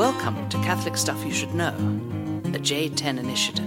Welcome to Catholic Stuff You Should Know, the J10 Initiative.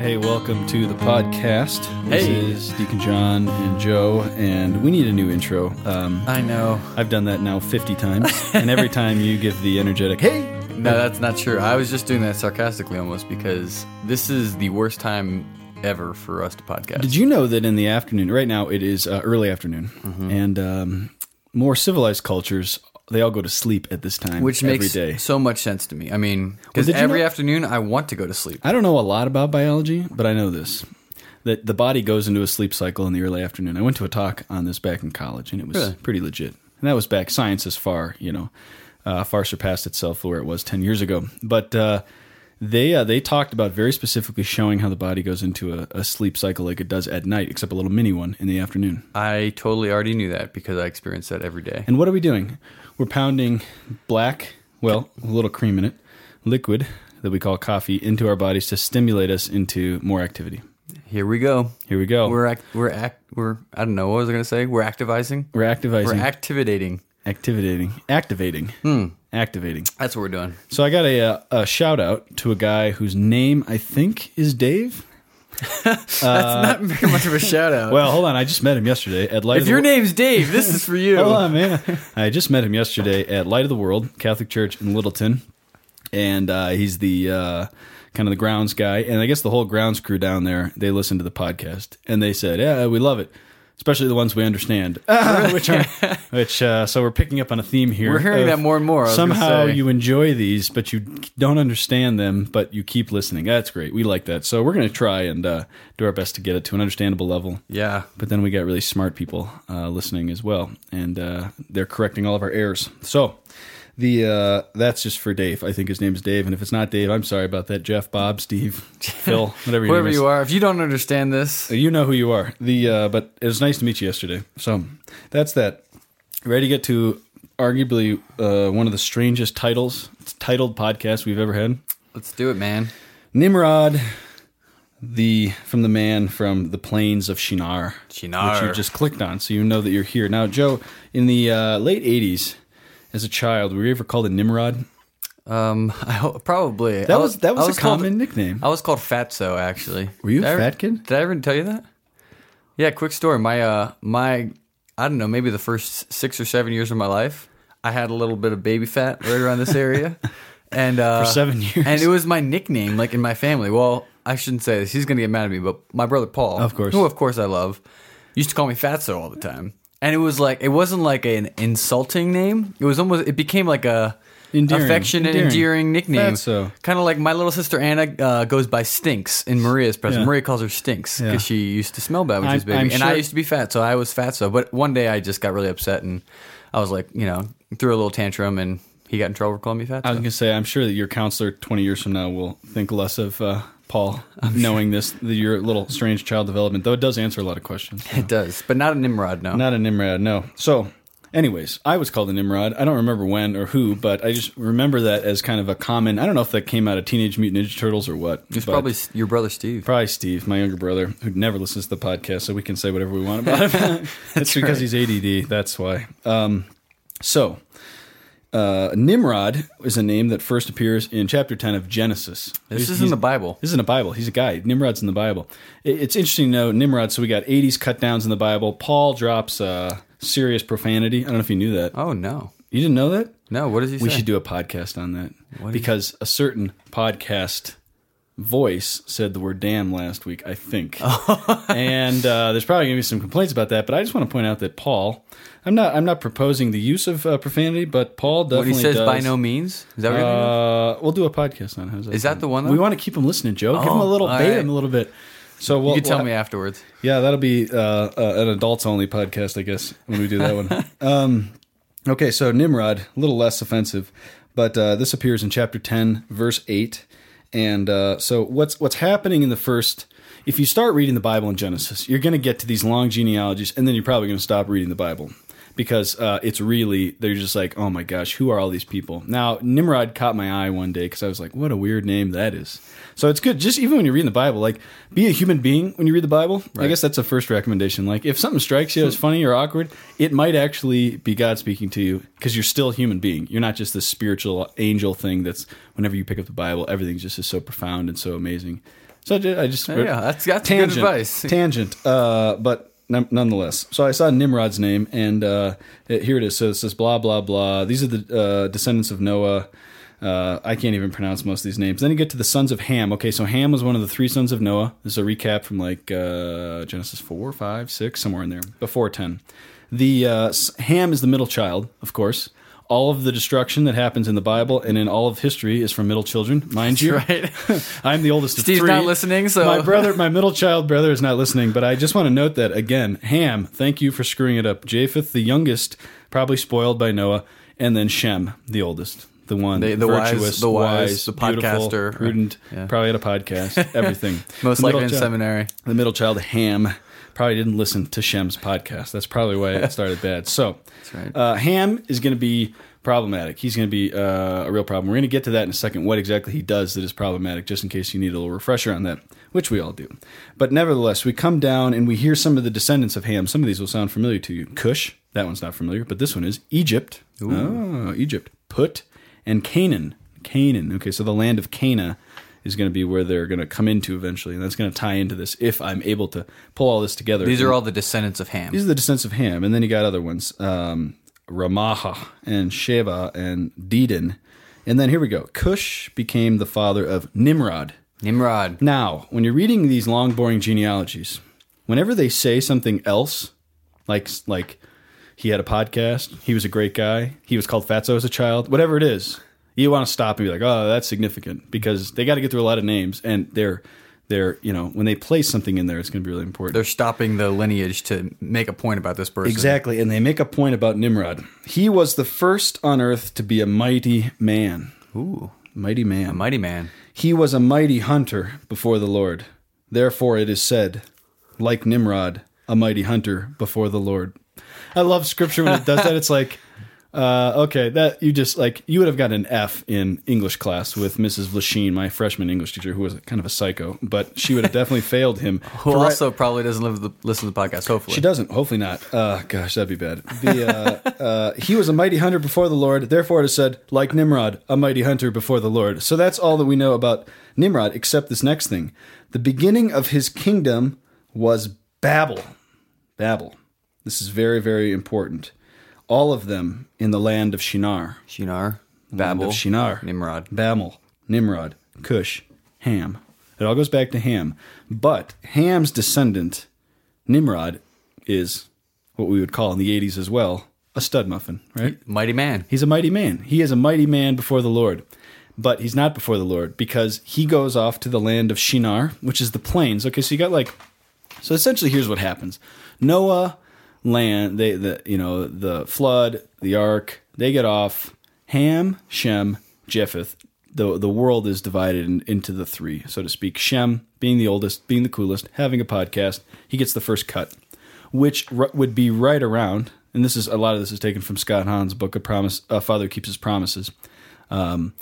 Hey, welcome to the podcast. This Hey. is Deacon John and Joe, and we need a new intro. Um, I know. I've done that now 50 times, and every time you give the energetic, hey, No, that's not true. I was just doing that sarcastically almost because this is the worst time ever for us to podcast. Did you know that in the afternoon, right now it is uh, early afternoon, Mm-hmm. and um, more civilized cultures, they all go to sleep at this time Which every makes day. so much sense to me. I mean, because you every know- afternoon I want to go to sleep. I don't know a lot about biology, but I know this. That the body goes into a sleep cycle in the early afternoon. I went to a talk on this back in college, and it was Really? pretty legit. And that was back. Science is far, you know, uh, far surpassed itself where it was ten years ago. But uh, they uh, they talked about very specifically showing how the body goes into a, a sleep cycle like it does at night, except a little mini one in the afternoon. I totally already knew that because I experience that every day. And what are we doing? We're pounding black, well, a little cream in it, liquid that we call coffee into our bodies to stimulate us into more activity. Here we go. Here we go. We're act. We're act. We're. I don't know. What was I going to say? We're activizing. We're activating. We're activating. Activating. Activating. Hmm. Activating. That's what we're doing. So I got a, uh, a shout out to a guy whose name I think is Dave. That's not very much of a shout out. Well, hold on. I just met him yesterday at Light if of the your Wo- name's Dave, this is for you. Hold on, man. I just met him yesterday at Light of the World Catholic Church in Littleton, and uh, he's the uh, kind of the grounds guy. And I guess the whole grounds crew down there they listen to the podcast, and they said, "Yeah, we love it." Especially the ones we understand, which are, which. Uh, so we're picking up on a theme here. We're hearing that more and more. I was gonna Somehow you enjoy these, but you don't understand them, but you keep listening. That's great. We like that. So we're going to try and uh, do our best to get it to an understandable level. Yeah. But then we got really smart people uh, listening as well, and uh, they're correcting all of our errors. So the uh, that's just for Dave. I think his name is Dave, and if it's not Dave, I'm sorry about that. Jeff, Bob, Steve, Phil, whatever Whoever you are, if you don't understand this, You know who you are. The uh, but it was nice to meet you yesterday. So that's that. Ready to get to arguably uh, one of the strangest titles titled podcast we've ever had. let's do it, man. Nimrod, the from the man from the plains of Shinar, Shinar. which you just clicked on, so you know that you're here now. Joe, in the uh, late '80s, as a child, were you ever called a Nimrod? Um, I ho- probably That was that was, I a common Called, nickname. I was called Fatso, actually. Were you a Did I ever- fat kid? Did I ever tell you that? Yeah, quick story. My uh, my I don't know, maybe the first six or seven years of my life, I had a little bit of baby fat right around this area, and uh, For seven years? and it was my nickname, like in my family. Well, I shouldn't say this; he's gonna get mad at me. But my brother Paul, Of course. who of course I love, used to call me Fatso all the time. And it was like it wasn't like an insulting name. It was almost it became like a Endearing. affectionate, Endearing. endearing, nickname. So Kind of like my little sister Anna uh, goes by Stinks in Maria's present. Yeah. Maria calls her Stinks because Yeah. she used to smell bad when she was baby, I'm and I used to be fat, so I was fat. So, but one day I just got really upset and I was like, you know, threw a little tantrum, and he got in trouble for calling me fat. I was going to say, I'm sure that your counselor 20 years from now will think less of uh, Paul knowing this, the, your little strange child development, though it does answer a lot of questions. it does, but not a Nimrod. No, Not a Nimrod, no. So, anyways, I was called a Nimrod. I don't remember when or who, but I just remember that as kind of a common. I don't know if that came out of Teenage Mutant Ninja Turtles or what. it was but- probably your brother Steve. Probably Steve, my younger brother, who never listens to the podcast, so we can say whatever we want about him. it's because he's ADD. That's why. Um, so, uh, Nimrod is a name that first appears in chapter 10 of Genesis. This He's- is in the Bible. This is in the Bible. He's a guy. Nimrod's in the Bible. It- It's interesting to know Nimrod. So we got 80s cut downs in the Bible. Paul drops uh, serious profanity. I don't know if you knew that. Oh no, You didn't know that? no. What does he We say? We should do a podcast on that What because a certain podcast voice said the word damn last week, I think. Oh. and uh, there's probably going to be some complaints about that, but I just want to point out that Paul, I'm not I'm not proposing the use of uh, profanity, but Paul What definitely he says does. by no means. Is that what you're? Uh, we'll do a podcast on it. How's that Is that the one, though? We want to keep him listening, Joe. Give him a Oh, little bait right. him a little bit. So we'll, You can tell we'll- me afterwards. yeah, that'll be uh, uh, an adults only podcast, I guess, when we do that one. um, okay, so Nimrod, a little less offensive, but uh, this appears in chapter ten, verse eight. And uh, so, what's what's happening in the first? If you start reading the Bible in Genesis, you're going to get to these long genealogies, and then you're probably going to stop reading the Bible because uh, it's really they're just like, oh my gosh, who are all these people? Now Nimrod caught my eye one day because I was like, what a weird name that is. So it's good, just even when you're reading the Bible, like be a human being when you read the Bible. I guess that's a first recommendation. Like if something strikes you as funny or awkward, it might actually be God speaking to you because you're still a human being. You're not just this spiritual angel thing that's whenever you pick up the Bible, everything just is so profound and so amazing. So I ju- I just Yeah, that's- that's good advice. Tangent, uh, but nonetheless. So I saw Nimrod's name, and uh, it- here it is. So it says blah blah blah. These are the uh, descendants of Noah. Uh, I can't even pronounce most of these names. Then you get to the sons of Ham. Okay, so Ham was one of the three sons of Noah. This is a recap from like uh, Genesis four, five, six, somewhere in there, before ten. The uh, Ham is the middle child, of course. All of the destruction that happens in the Bible and in all of history is from middle children, mind you. right. I'm the oldest of Steve's three. not listening, so- my brother, my middle child brother, is not listening. But I just want to note that again, Ham. Thank you for screwing it up. Japheth, the youngest, probably spoiled by Noah, and then Shem, the oldest, the one The- the wise- virtuous, the wise, the podcaster. prudent, Yeah. probably had a podcast, everything. Most likely in child- seminary. the middle child Ham probably didn't listen to Shem's podcast. That's probably why it started bad. So, right. uh, Ham is going to be problematic. He's going to be uh, a real problem. We're going to get to that in a second. What exactly he does that is problematic, just in case you need a little refresher on that, which we all do. But nevertheless, we come down and we hear some of the descendants of Ham. Some of these will sound familiar to you. Cush, that one's not familiar, but this one is Egypt. Oh, Egypt. Put and Canaan. Canaan. Okay, so the land of Cana is going to be where they're going to come into eventually, and that's going to tie into this if I'm able to pull all this together. These are all the descendants of Ham. These are the descendants of Ham, and then you got other ones, um, Raamah and Sheba and Dedan, and then here we go. Cush became the father of Nimrod. Nimrod. Now, when you're reading these long, boring genealogies, whenever they say something else, like like he had a podcast, he was a great guy, he was called Fatso as a child, whatever it is, you want to stop and be like, oh, that's significant because they got to get through a lot of names, and they're they're you know when they place something in there, it's going to be really important. They're stopping the lineage to make a point about this person. Exactly, and they make a point about Nimrod. He was the first on earth to be a mighty man. Ooh, Mighty man. a mighty man. He was a mighty hunter before the Lord. Therefore it is said, like Nimrod, a mighty hunter before the Lord. I love scripture when it does that. It's like, uh, okay, that you just like you would have got an F in English class with Mrs. Lachine, my freshman English teacher, who was kind of a psycho, but she would have definitely failed him. Who also probably doesn't live the, listen to the podcast. Hopefully, she doesn't. Hopefully not. Uh, gosh, that'd be bad. The, uh, uh, he was a mighty hunter before the Lord. Therefore, it is said, like Nimrod, a mighty hunter before the Lord. So that's all that we know about Nimrod, except this next thing. The beginning of his kingdom was Babel. Babel. This is very, very important. All of them in the land of Shinar. Shinar, Land Babel, of Shinar. Nimrod. Babel, Nimrod, Cush, Ham. It all goes back to Ham. But Ham's descendant, Nimrod, is what we would call in the 80s as well a stud muffin, right? Mighty man. He's a mighty man. He is a mighty man before the Lord. But he's not before the Lord because he goes off to the land of Shinar, which is the plains. Okay, so you got like so essentially here's what happens. Noah land they the you know the flood, the ark, they get off Ham, Shem, Japheth. The the world is divided in, into the three, so to speak. Shem being the oldest, being the coolest, having a podcast, he gets the first cut, which r- would be right around. And this is a lot of this is taken from Scott Hahn's book, "A Promise." Uh, Father keeps his promises. Um,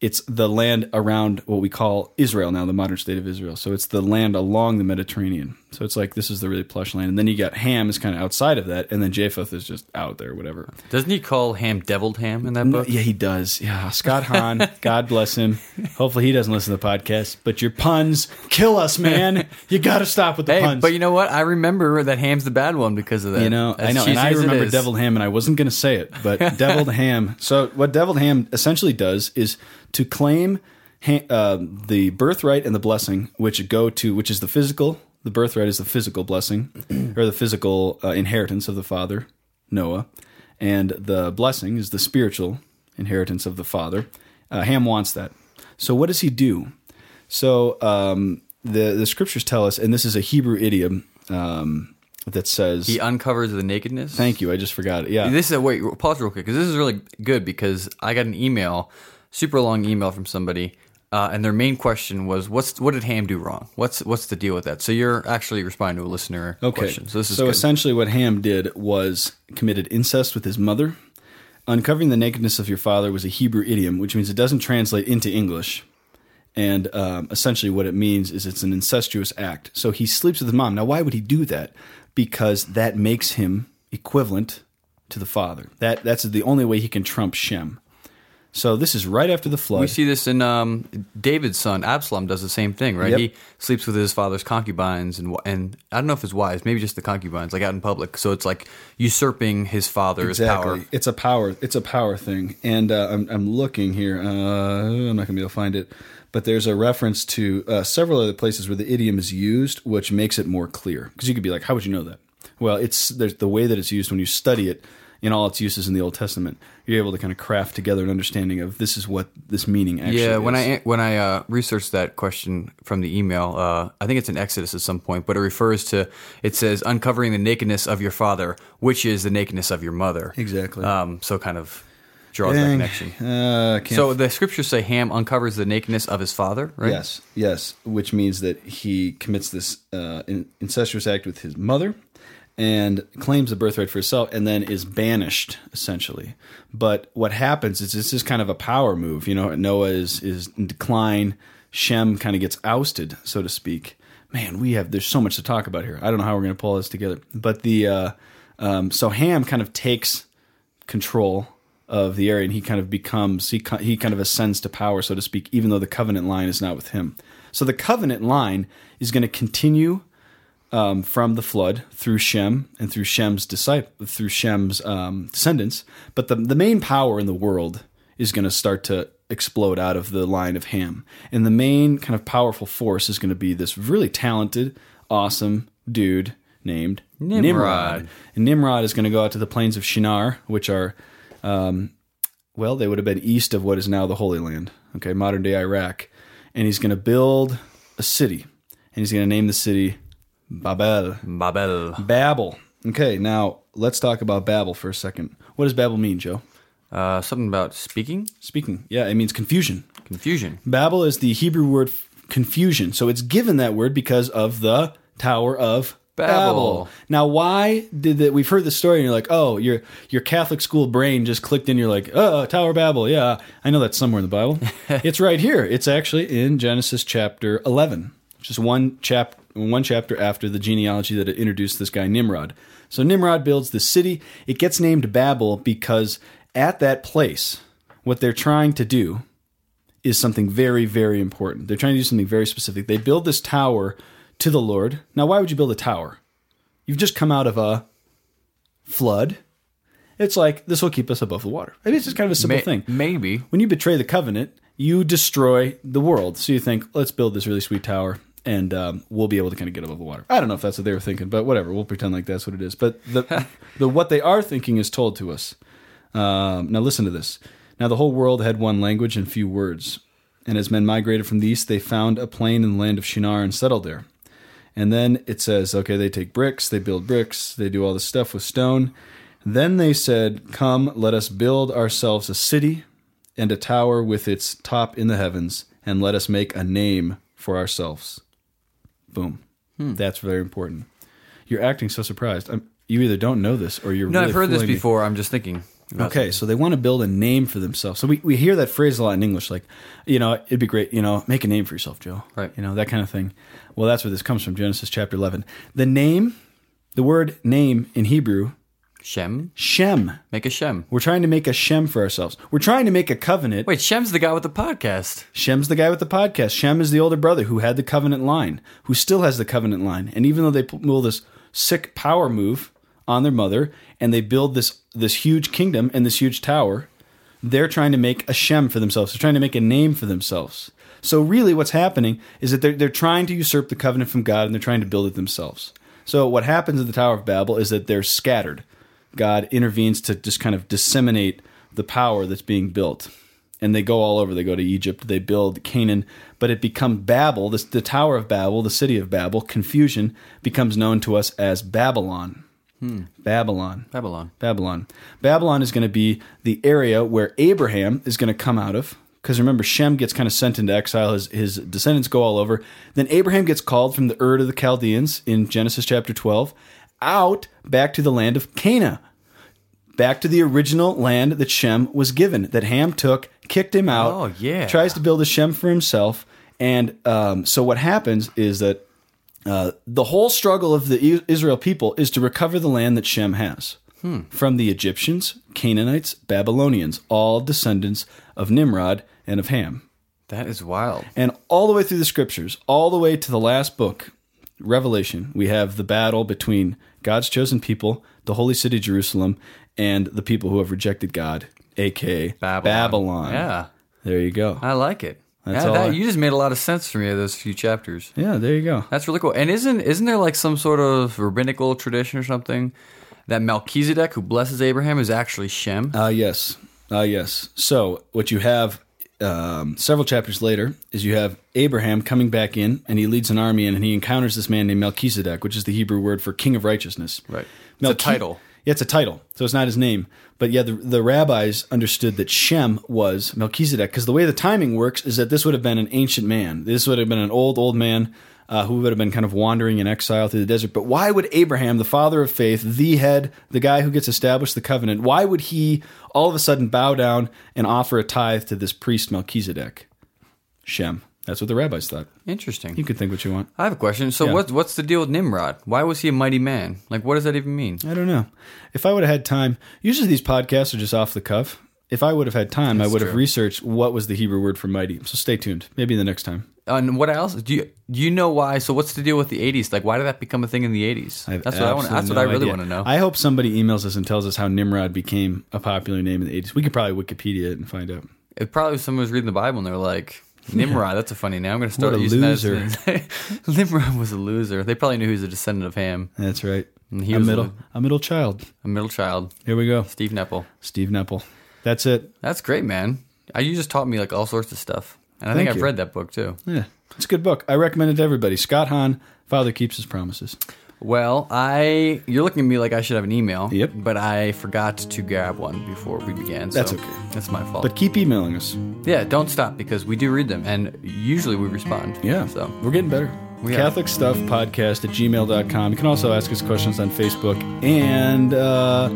it's the land around what we call Israel now, the modern state of Israel. So it's the land along the Mediterranean. So it's like this is the really plush land, and then you got Ham is kind of outside of that, and then Japheth is just out there, whatever. Doesn't he call Ham deviled ham in that book? Yeah, he does. Yeah, Scott Hahn, God bless him. Hopefully he doesn't listen to the podcast. But your puns kill us, man. You got to stop with the Hey, puns. but you know what? I remember that Ham's the bad one because of that. You know, As I know, and I remember deviled ham, and I wasn't going to say it, but deviled ham. So, what deviled ham essentially does is to claim ha- uh, the birthright and the blessing, which go to, which is the physical. The birthright is the physical blessing, or the physical uh, inheritance of the father, Noah, and the blessing is the spiritual inheritance of the father. Uh, ham wants that. So, what does he do? So, um, the the scriptures tell us, and this is a Hebrew idiom. Um, that says He uncovers the nakedness. Thank you. I just forgot it. Yeah. This is a wait. Pause real quick because this is really good because I got an email, super long email from somebody Uh, and their main question was, "What's what did Ham do wrong? What's what's the deal with that?" So you're actually responding to a listener Okay. question. So this is so good. essentially, what Ham did was committed incest with his mother. Uncovering the nakedness of your father was a Hebrew idiom, which means it doesn't translate into English. And um, essentially, what it means is it's an incestuous act. So he sleeps with his mom. Now, why would he do that? Because that makes him equivalent to the father. That that's the only way he can trump Shem. So this is right after the flood. We see this in um, David's son Absalom does the same thing, right? Yep. He sleeps with his father's concubines, and and I don't know if it's wives, maybe just the concubines, like out in public. So it's like usurping his father's exactly. power. It's a power. It's a power thing. And uh, I'm I'm looking here. Uh, I'm not gonna be able to find it, but there's a reference to uh, several other places where the idiom is used, which makes it more clear. Because you could be like, how would you know that? Well, it's there's the way that it's used when you study it in all its uses in the Old Testament. You're able to kind of craft together an understanding of this is what this meaning actually. Is. Yeah, when is. I when I uh, researched that question from the email, uh, I think it's in Exodus at some point, but it refers to it says uncovering the nakedness of your father, which is the nakedness of your mother. Exactly. Um, so kind of draws that connection. Uh, So the scriptures say Ham uncovers the nakedness of his father, right? Yes, yes, which means that he commits this uh, incestuous act with his mother and claims the birthright for himself and then is banished essentially. But what happens is this is kind of a power move. You know, Noah is is in decline. Shem kind of gets ousted, so to speak. Man, we have there's so much to talk about here. I don't know how we're going to pull this together. But the uh, um, so Ham kind of takes control of the area and he kind of becomes he he kind of ascends to power so to speak even though the covenant line is not with him so the covenant line is going to continue um, from the flood through Shem and through Shem's disciple through Shem's um, descendants but the the main power in the world is going to start to explode out of the line of Ham and the main kind of powerful force is going to be this really talented awesome dude named Nimrod. Nimrod. And Nimrod is going to go out to the plains of Shinar, which are, um, well, they would have been east of what is now the Holy Land, okay, modern day Iraq. And he's going to build a city, and he's going to name the city Babel. Babel. Babel. Okay, now let's talk about Babel for a second. What does Babel mean, Joe? Uh, something about speaking, Speaking. Yeah, it means confusion. confusion. Babel is the Hebrew word confusion. So it's given that word because of the Tower of Babel. Babel. Now, why did that? We've heard the story, and you're like, oh, your your Catholic school brain just clicked in. You're like, oh, Tower of Babel. Yeah, I know that's somewhere in the Bible. it's right here. It's actually in Genesis chapter 11, just one chap one chapter after the genealogy that introduced this guy Nimrod. So Nimrod builds this city. It gets named Babel because at that place, what they're trying to do is something very, very important. They're trying to do something very specific. They build this tower to the Lord. Now, why would you build a tower? You've just come out of a flood. It's like this will keep us above the water. I mean, it's just kind of a simple May- thing. Maybe. When you betray the covenant, you destroy the world. So you think, let's build this really sweet tower, and um, we'll be able to kind of get above the water. I don't know if that's what they were thinking, but whatever. We'll pretend like that's what it is. But the the what they are thinking is told to us. Um, now listen to this. Now the whole world had one language and few words. And as men migrated from the east, they found a plain in the land of Shinar and settled there. And then it says, okay, they take bricks, they build bricks, they do all this stuff with stone. Then they said, Come, let us build ourselves a city and a tower with its top in the heavens, and let us make a name for ourselves. Boom. Hmm. That's very important. You're acting so surprised. I'm, you either don't know this or you're No, really I've heard this me. before. I'm just thinking. Okay, so they want to build a name for themselves. So we, we hear that phrase a lot in English, like, you know, it'd be great, you know, make a name for yourself, Joe. Right. You know, that kind of thing. Well, that's where this comes from, Genesis chapter 11. The name, the word name in Hebrew, Shem. Shem. Make a Shem. We're trying to make a Shem for ourselves. We're trying to make a covenant. Wait, Shem's the guy with the podcast. Shem's the guy with the podcast. Shem is the older brother who had the covenant line, who still has the covenant line. And even though they pull this sick power move on their mother and they build this this huge kingdom and this huge tower, they're trying to make a Shem for themselves. They're trying to make a name for themselves. So really what's happening is that they're they're trying to usurp the covenant from God and they're trying to build it themselves. So what happens at the Tower of Babel is that they're scattered. God intervenes to just kind of disseminate the power that's being built and they go all over. They go to Egypt, they build Canaan, but it becomes Babel, this, the Tower of Babel, the city of Babel. Confusion becomes known to us as Babylon. Hmm. Babylon. Babylon. Babylon. Babylon is going to be the area where Abraham is going to come out of because remember Shem gets kind of sent into exile. His his descendants go all over. Then Abraham gets called from the Ur of the Chaldeans in Genesis chapter twelve out back to the land of Cana, back to the original land that Shem was given. That Ham took, kicked him out. Oh, yeah. tries to build a Shem for himself. And um, so what happens is that uh, the whole struggle of the Israel people is to recover the land that Shem has from the Egyptians, Canaanites, Babylonians, all descendants of Nimrod and of Ham. That is wild. And all the way through the scriptures, all the way to the last book, Revelation, we have the battle between God's chosen people, the holy city Jerusalem, and the people who have rejected God, aka Babylon. Yeah, There you go. I like it. That's yeah, all that, I- you just made a lot of sense for me those few chapters. Yeah, there you go. That's really cool. And isn't isn't there like some sort of rabbinical tradition or something that Melchizedek, who blesses Abraham, is actually Shem? Uh, yes. Uh, yes. So what you have um, several chapters later is you have Abraham coming back in, and he leads an army in, and he encounters this man named Melchizedek, which is the Hebrew word for king of righteousness. Right. It's a title. Yeah, it's a title, so it's not his name. But yeah, the, the rabbis understood that Shem was Melchizedek because the way the timing works is that this would have been an ancient man. This would have been an old, old man uh, who would have been kind of wandering in exile through the desert. But why would Abraham, the father of faith, the head, the guy who gets established the covenant, why would he all of a sudden bow down and offer a tithe to this priest Melchizedek? Shem. That's what the rabbis thought. Interesting. You can think what you want. I have a question. So Yeah. what what's the deal with Nimrod? Why was he a mighty man? Like what does that even mean? I don't know. If I would have had time, usually these podcasts are just off the cuff. If I would have had time, I would have researched what was the Hebrew word for mighty. So stay tuned. Maybe the next time. And what else? Do you do you know why? So what's the deal with the '80s? Like why did that become a thing in the '80s? have That's what I want. That's what I really idea. want to know. I hope somebody emails us and tells us how Nimrod became a popular name in the 80s. We could probably Wikipedia it and find out. It probably was someone was reading the Bible and they're like, Nimrod, that's a funny name. I'm going to start What a using loser. that. As Nimrod was a loser. They probably knew he was a descendant of Ham, That's right. And he a was middle, a- a middle child. a middle child, Here we go. Steve Nepil. Steve Nepil. That's it. That's great, man. You just taught me like all sorts of stuff, and I Thank think I've you. read that book too. Yeah, it's a good book. I recommend it to everybody. Scott Hahn, Father Keeps His Promises. Well, I you're looking at me like I should have an email. Yep. But I forgot to grab one before we began. So That's okay. That's my fault. But keep emailing us. yeah, don't stop because we do read them, and usually we respond. Yeah. So we're getting better. We are. Catholic Stuff Podcast at gmail.com. You can also ask us questions on Facebook. And uh,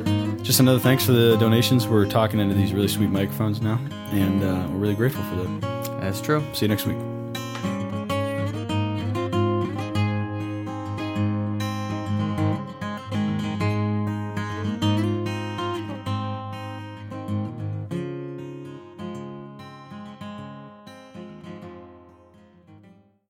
just another thanks for the donations. We're talking into these really sweet microphones now. And uh, we're really grateful for that. That's true. See you next week.